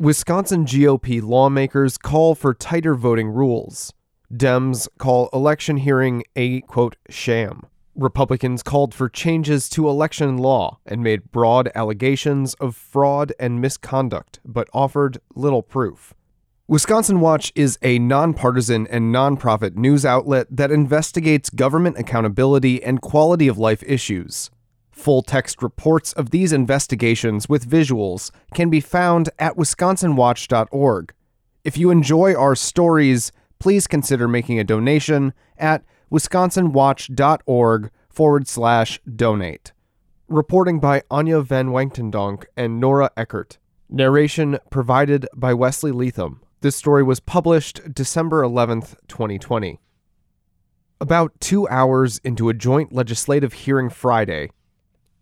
Wisconsin GOP lawmakers call for tighter voting rules. Dems call election hearing a quote sham. Republicans called for changes to election law and made broad allegations of fraud and misconduct, but offered little proof. Wisconsin Watch is a nonpartisan and nonprofit news outlet that investigates government accountability and quality of life issues. Full text reports of these investigations with visuals can be found at wisconsinwatch.org. If you enjoy our stories, please consider making a donation at wisconsinwatch.org forward slash donate. Reporting by Anya Van Wagtendonk and Nora Eckert. Narration provided by Wesley Leatham. This story was published December 11th, 2020. About two hours into a joint legislative hearing Friday,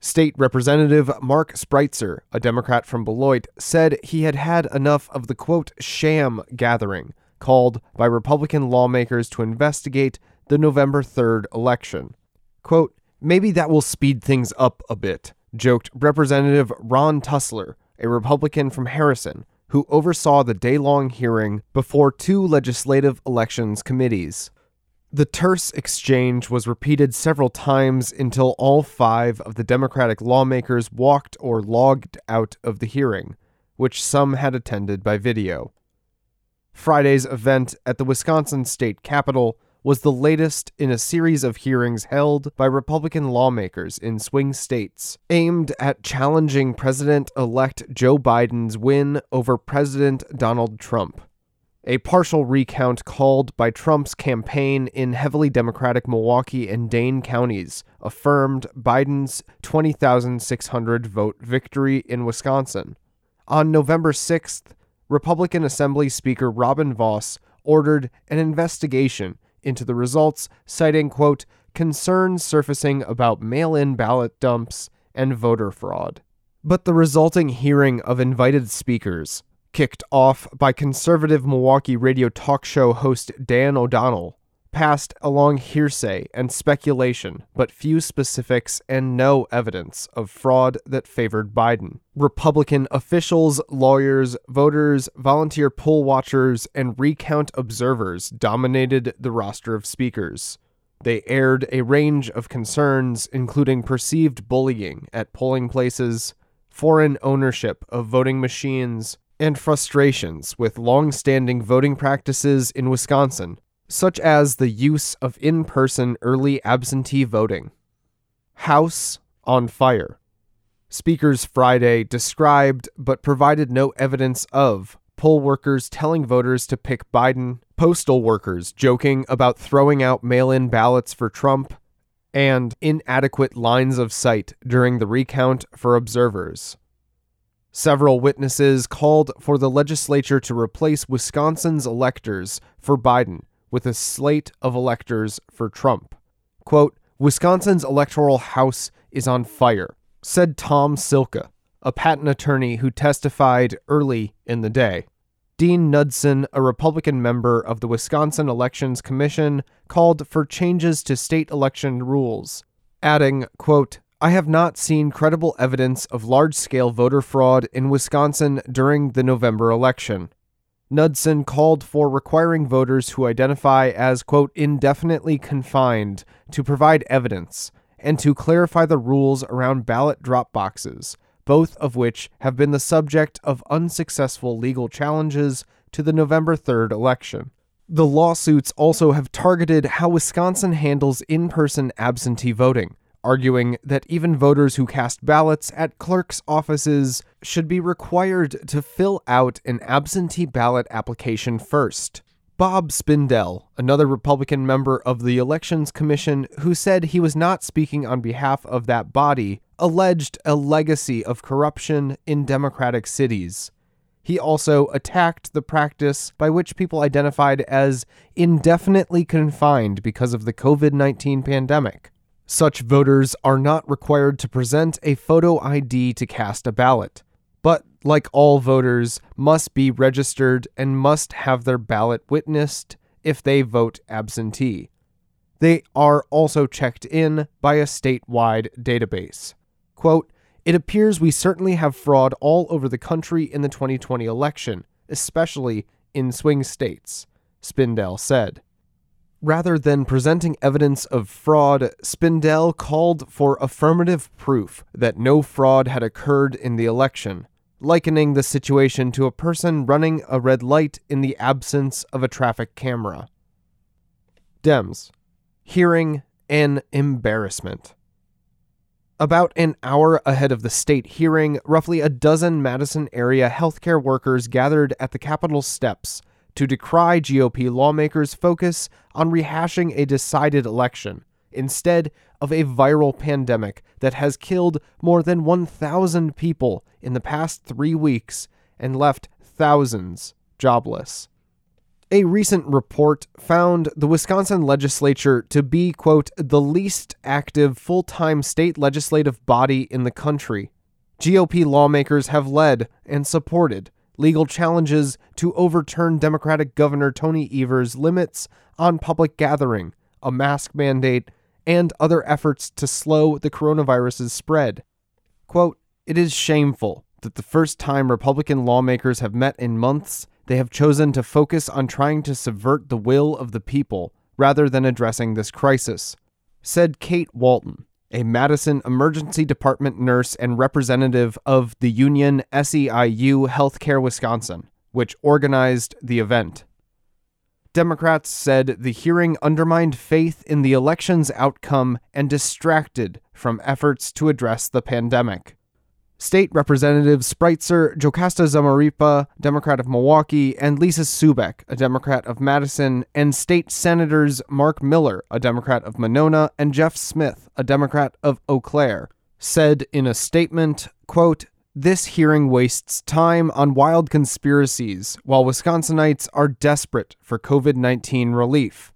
State Representative Mark Spreitzer, a Democrat from Beloit, said he had had enough of the quote sham gathering called by Republican lawmakers to investigate the November 3rd election. Quote, maybe that will speed things up a bit, joked Representative Ron Tusler, a Republican from Harrison, who oversaw the day long hearing before two legislative elections committees. The terse exchange was repeated several times until all five of the Democratic lawmakers walked or logged out of the hearing, which some had attended by video. Friday's event at the Wisconsin State Capitol was the latest in a series of hearings held by Republican lawmakers in swing states aimed at challenging President elect Joe Biden's win over President Donald Trump. A partial recount called by Trump's campaign in heavily Democratic Milwaukee and Dane counties affirmed Biden's 20,600 vote victory in Wisconsin. On November 6th, Republican Assembly Speaker Robin Vos ordered an investigation into the results, citing, quote, concerns surfacing about mail in ballot dumps and voter fraud. But the resulting hearing of invited speakers, kicked off by conservative Milwaukee radio talk show host Dan O'Donnell, passed along hearsay and speculation, but few specifics and no evidence of fraud that favored Biden. Republican officials, lawyers, voters, volunteer poll watchers, and recount observers dominated the roster of speakers. They aired a range of concerns, including perceived bullying at polling places, foreign ownership of voting machines, and frustrations with long standing voting practices in Wisconsin such as the use of in person early absentee voting. House on fire. Speakers Friday described but provided no evidence of poll workers telling voters to pick Biden, postal workers joking about throwing out mail in ballots for Trump, and inadequate lines of sight during the recount for observers. Several witnesses called for the legislature to replace Wisconsin's electors for Biden with a slate of electors for Trump. Quote, Wisconsin's electoral house is on fire, said Tom Silka, a patent attorney who testified early in the day. Dean Knudson, a Republican member of the Wisconsin Elections Commission, called for changes to state election rules, adding, quote, I have not seen credible evidence of large scale voter fraud in Wisconsin during the November election. Knudson called for requiring voters who identify as, quote, indefinitely confined to provide evidence and to clarify the rules around ballot drop boxes, both of which have been the subject of unsuccessful legal challenges to the November 3rd election. The lawsuits also have targeted how Wisconsin handles in person absentee voting arguing that even voters who cast ballots at clerks' offices should be required to fill out an absentee ballot application first. Bob Spindell, another Republican member of the Elections Commission who said he was not speaking on behalf of that body, alleged a legacy of corruption in Democratic cities. He also attacked the practice by which people identified as indefinitely confined because of the COVID 19 pandemic. Such voters are not required to present a photo ID to cast a ballot, but, like all voters, must be registered and must have their ballot witnessed if they vote absentee. They are also checked in by a statewide database. Quote, It appears we certainly have fraud all over the country in the 2020 election, especially in swing states, Spindell said. Rather than presenting evidence of fraud, Spindell called for affirmative proof that no fraud had occurred in the election, likening the situation to a person running a red light in the absence of a traffic camera. Dems. Hearing an embarrassment. About an hour ahead of the state hearing, roughly a dozen Madison area healthcare workers gathered at the Capitol steps to decry GOP lawmakers' focus on rehashing a decided election instead of a viral pandemic that has killed more than 1,000 people in the past three weeks and left thousands jobless. A recent report found the Wisconsin legislature to be, quote, the least active full time state legislative body in the country. GOP lawmakers have led and supported legal challenges to overturn Democratic Governor Tony Evers' limits on public gathering, a mask mandate, and other efforts to slow the coronavirus's spread. Quote, it is shameful that the first time Republican lawmakers have met in months they have chosen to focus on trying to subvert the will of the people rather than addressing this crisis, said Kate Walton, a Madison Emergency Department nurse and representative of the union SEIU Healthcare Wisconsin, which organized the event. Democrats said the hearing undermined faith in the election's outcome and distracted from efforts to address the pandemic. State Representatives Spreitzer, Jocasta Zamarripa, Democrat of Milwaukee, and Lisa Subeck, a Democrat of Madison, and State Senators Mark Miller, a Democrat of Monona, and Jeff Smith, a Democrat of Eau Claire, said in a statement, quote, this hearing wastes time on wild conspiracies while Wisconsinites are desperate for COVID 19 relief.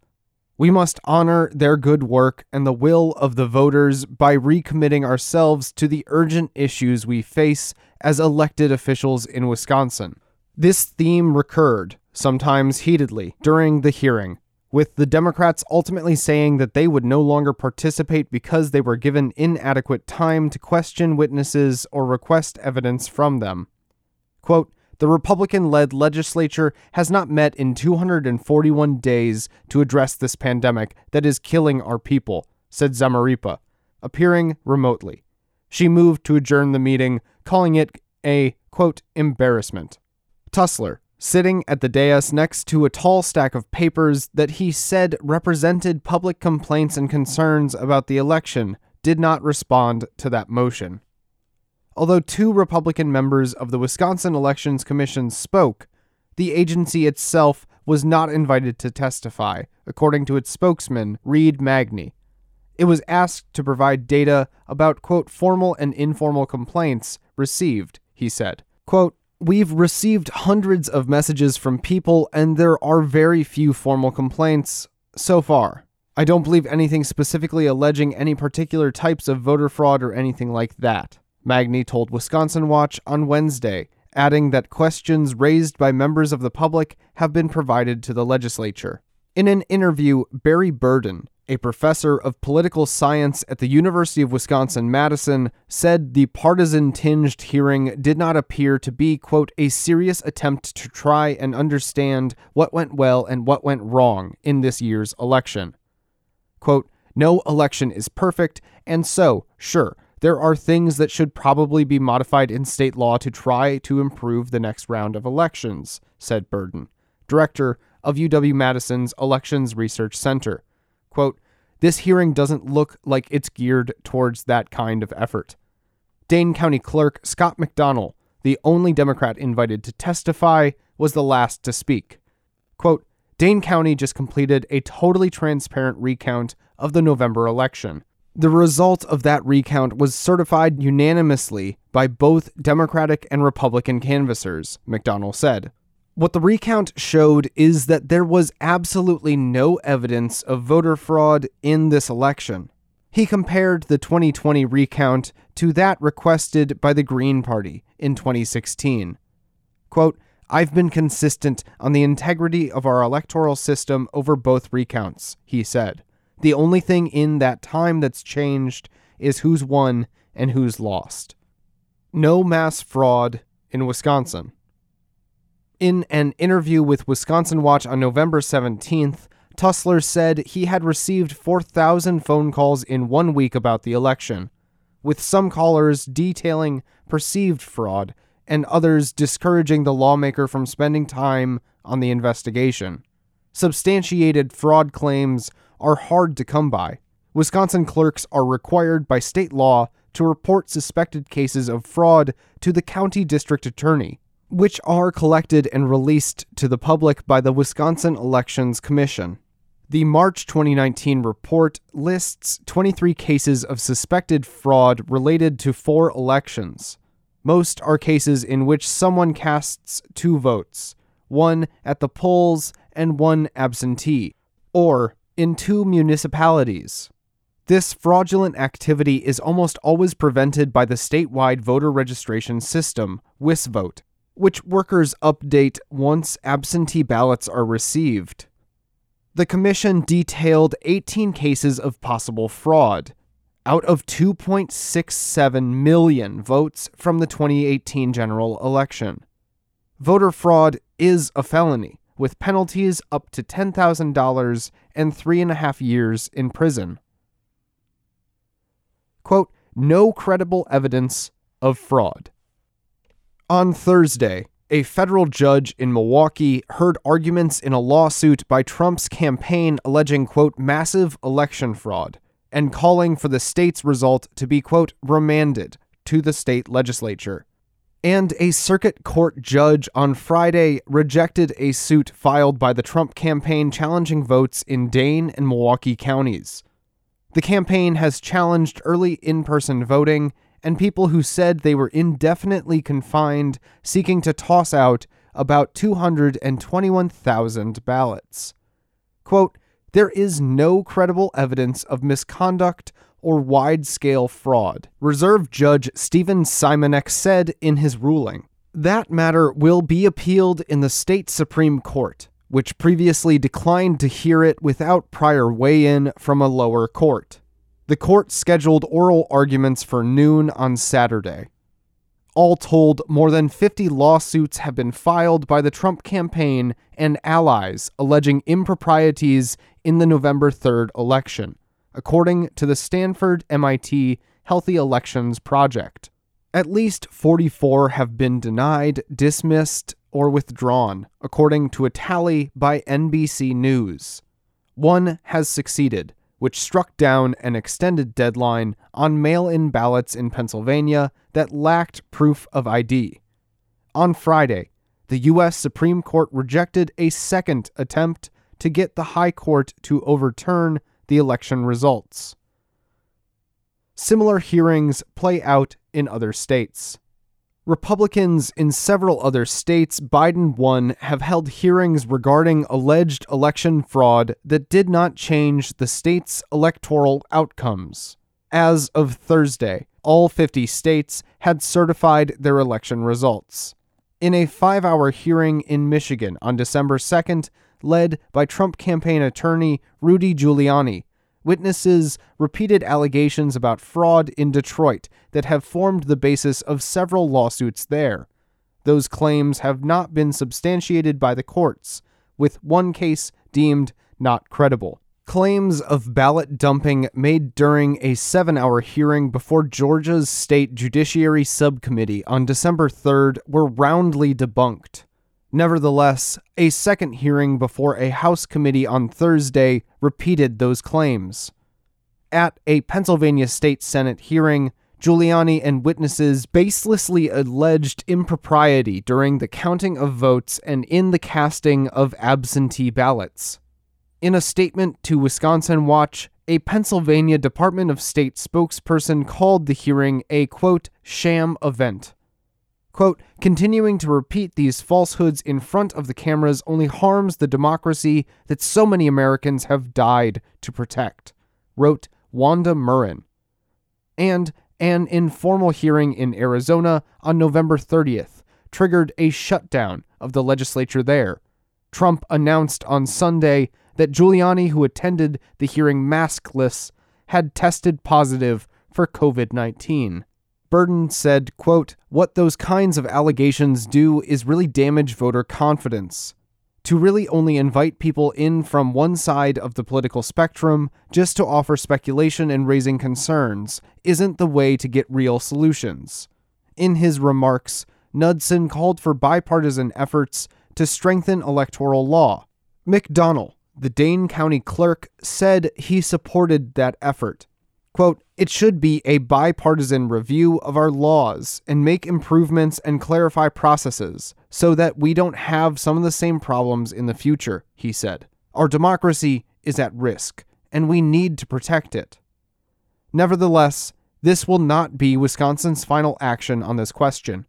We must honor their good work and the will of the voters by recommitting ourselves to the urgent issues we face as elected officials in Wisconsin. This theme recurred, sometimes heatedly, during the hearing, with the Democrats ultimately saying that they would no longer participate because they were given inadequate time to question witnesses or request evidence from them. Quote, the Republican led legislature has not met in 241 days to address this pandemic that is killing our people, said Zamarripa, appearing remotely. She moved to adjourn the meeting, calling it a, quote, embarrassment. Tusler, sitting at the dais next to a tall stack of papers that he said represented public complaints and concerns about the election, did not respond to that motion. Although two Republican members of the Wisconsin Elections Commission spoke, the agency itself was not invited to testify, according to its spokesman, Reid Magney. It was asked to provide data about, quote, formal and informal complaints received, he said. Quote, We've received hundreds of messages from people, and there are very few formal complaints so far. I don't believe anything specifically alleging any particular types of voter fraud or anything like that. Magney told Wisconsin Watch on Wednesday, adding that questions raised by members of the public have been provided to the legislature. In an interview, Barry Burden, a professor of political science at the University of Wisconsin Madison, said the partisan tinged hearing did not appear to be, quote, a serious attempt to try and understand what went well and what went wrong in this year's election. Quote, no election is perfect, and so, sure, there are things that should probably be modified in state law to try to improve the next round of elections, said Burden, director of UW Madison's Elections Research Center. Quote, this hearing doesn't look like it's geared towards that kind of effort. Dane County Clerk Scott McDonell, the only Democrat invited to testify, was the last to speak. Quote, Dane County just completed a totally transparent recount of the November election. The result of that recount was certified unanimously by both Democratic and Republican canvassers, McDonell said. What the recount showed is that there was absolutely no evidence of voter fraud in this election. He compared the 2020 recount to that requested by the Green Party in 2016. Quote, I've been consistent on the integrity of our electoral system over both recounts, he said. The only thing in that time that's changed is who's won and who's lost. No mass fraud in Wisconsin. In an interview with Wisconsin Watch on November 17th, Tusler said he had received 4,000 phone calls in one week about the election, with some callers detailing perceived fraud and others discouraging the lawmaker from spending time on the investigation. Substantiated fraud claims are hard to come by. Wisconsin clerks are required by state law to report suspected cases of fraud to the county district attorney, which are collected and released to the public by the Wisconsin Elections Commission. The March 2019 report lists 23 cases of suspected fraud related to four elections. Most are cases in which someone casts two votes, one at the polls and one absentee, or in two municipalities. This fraudulent activity is almost always prevented by the statewide voter registration system, WisVote, which workers update once absentee ballots are received. The Commission detailed 18 cases of possible fraud out of 2.67 million votes from the 2018 general election. Voter fraud is a felony, with penalties up to $10,000 and three and a half years in prison quote, no credible evidence of fraud. On Thursday, a federal judge in Milwaukee heard arguments in a lawsuit by Trump's campaign alleging, quote, massive election fraud and calling for the state's result to be, quote, remanded to the state legislature. And a circuit court judge on Friday rejected a suit filed by the Trump campaign challenging votes in Dane and Milwaukee counties. The campaign has challenged early in person voting and people who said they were indefinitely confined, seeking to toss out about 221,000 ballots. Quote, there is no credible evidence of misconduct or wide scale fraud, Reserve Judge Stephen Simanek said in his ruling. That matter will be appealed in the state Supreme Court which previously declined to hear it without prior weigh in from a lower court. The court scheduled oral arguments for noon on Saturday. All told, more than 50 lawsuits have been filed by the Trump campaign and allies alleging improprieties in the November 3rd election, according to the Stanford MIT Healthy Elections Project. At least 44 have been denied, dismissed, or withdrawn, according to a tally by NBC News. One has succeeded, which struck down an extended deadline on mail in ballots in Pennsylvania that lacked proof of ID. On Friday, the U.S. Supreme Court rejected a second attempt to get the High Court to overturn the election results. Similar hearings play out in other states. Republicans in several other states Biden won have held hearings regarding alleged election fraud that did not change the state's electoral outcomes. As of Thursday, all 50 states had certified their election results. In a five hour hearing in Michigan on December 2nd, led by Trump campaign attorney Rudy Giuliani, Witnesses repeated allegations about fraud in Detroit that have formed the basis of several lawsuits there. Those claims have not been substantiated by the courts, with one case deemed not credible. Claims of ballot dumping made during a seven hour hearing before Georgia's State Judiciary Subcommittee on December 3rd were roundly debunked. Nevertheless, a second hearing before a House committee on Thursday repeated those claims. At a Pennsylvania State Senate hearing, Giuliani and witnesses baselessly alleged impropriety during the counting of votes and in the casting of absentee ballots. In a statement to Wisconsin Watch, a Pennsylvania Department of State spokesperson called the hearing a quote, sham event. Quote, continuing to repeat these falsehoods in front of the cameras only harms the democracy that so many Americans have died to protect, wrote Wanda Murren. And an informal hearing in Arizona on November 30th triggered a shutdown of the legislature there. Trump announced on Sunday that Giuliani, who attended the hearing maskless, had tested positive for COVID 19. Burden said, quote, What those kinds of allegations do is really damage voter confidence. To really only invite people in from one side of the political spectrum just to offer speculation and raising concerns isn't the way to get real solutions. In his remarks, Knudson called for bipartisan efforts to strengthen electoral law. McDonell, the Dane County clerk, said he supported that effort. Quote, it should be a bipartisan review of our laws and make improvements and clarify processes so that we don't have some of the same problems in the future, he said. Our democracy is at risk, and we need to protect it. Nevertheless, this will not be Wisconsin's final action on this question.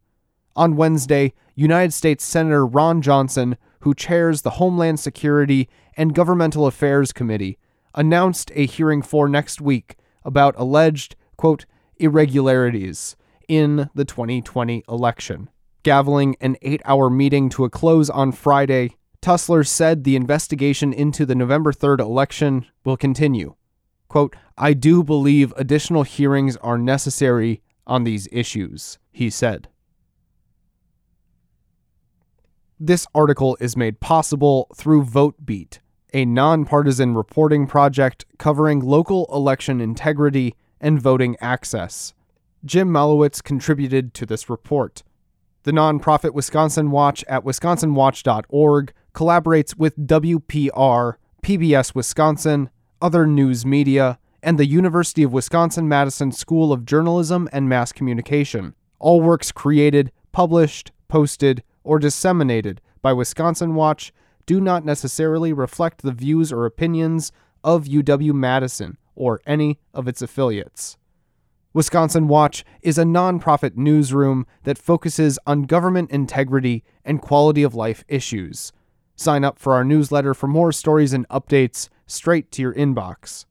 On Wednesday, United States Senator Ron Johnson, who chairs the Homeland Security and Governmental Affairs Committee, announced a hearing for next week about alleged, quote, irregularities in the 2020 election. Gaveling an eight hour meeting to a close on Friday, Tusler said the investigation into the November 3rd election will continue. Quote, I do believe additional hearings are necessary on these issues, he said. This article is made possible through VoteBeat, a nonpartisan reporting project covering local election integrity and voting access. Jim Malewitz contributed to this report. The nonprofit Wisconsin Watch at wisconsinwatch.org collaborates with WPR, PBS Wisconsin, other news media, and the University of Wisconsin Madison School of Journalism and Mass Communication. All works created, published, posted, or disseminated by Wisconsin Watch do not necessarily reflect the views or opinions of UW Madison or any of its affiliates. Wisconsin Watch is a nonprofit newsroom that focuses on government integrity and quality of life issues. Sign up for our newsletter for more stories and updates straight to your inbox.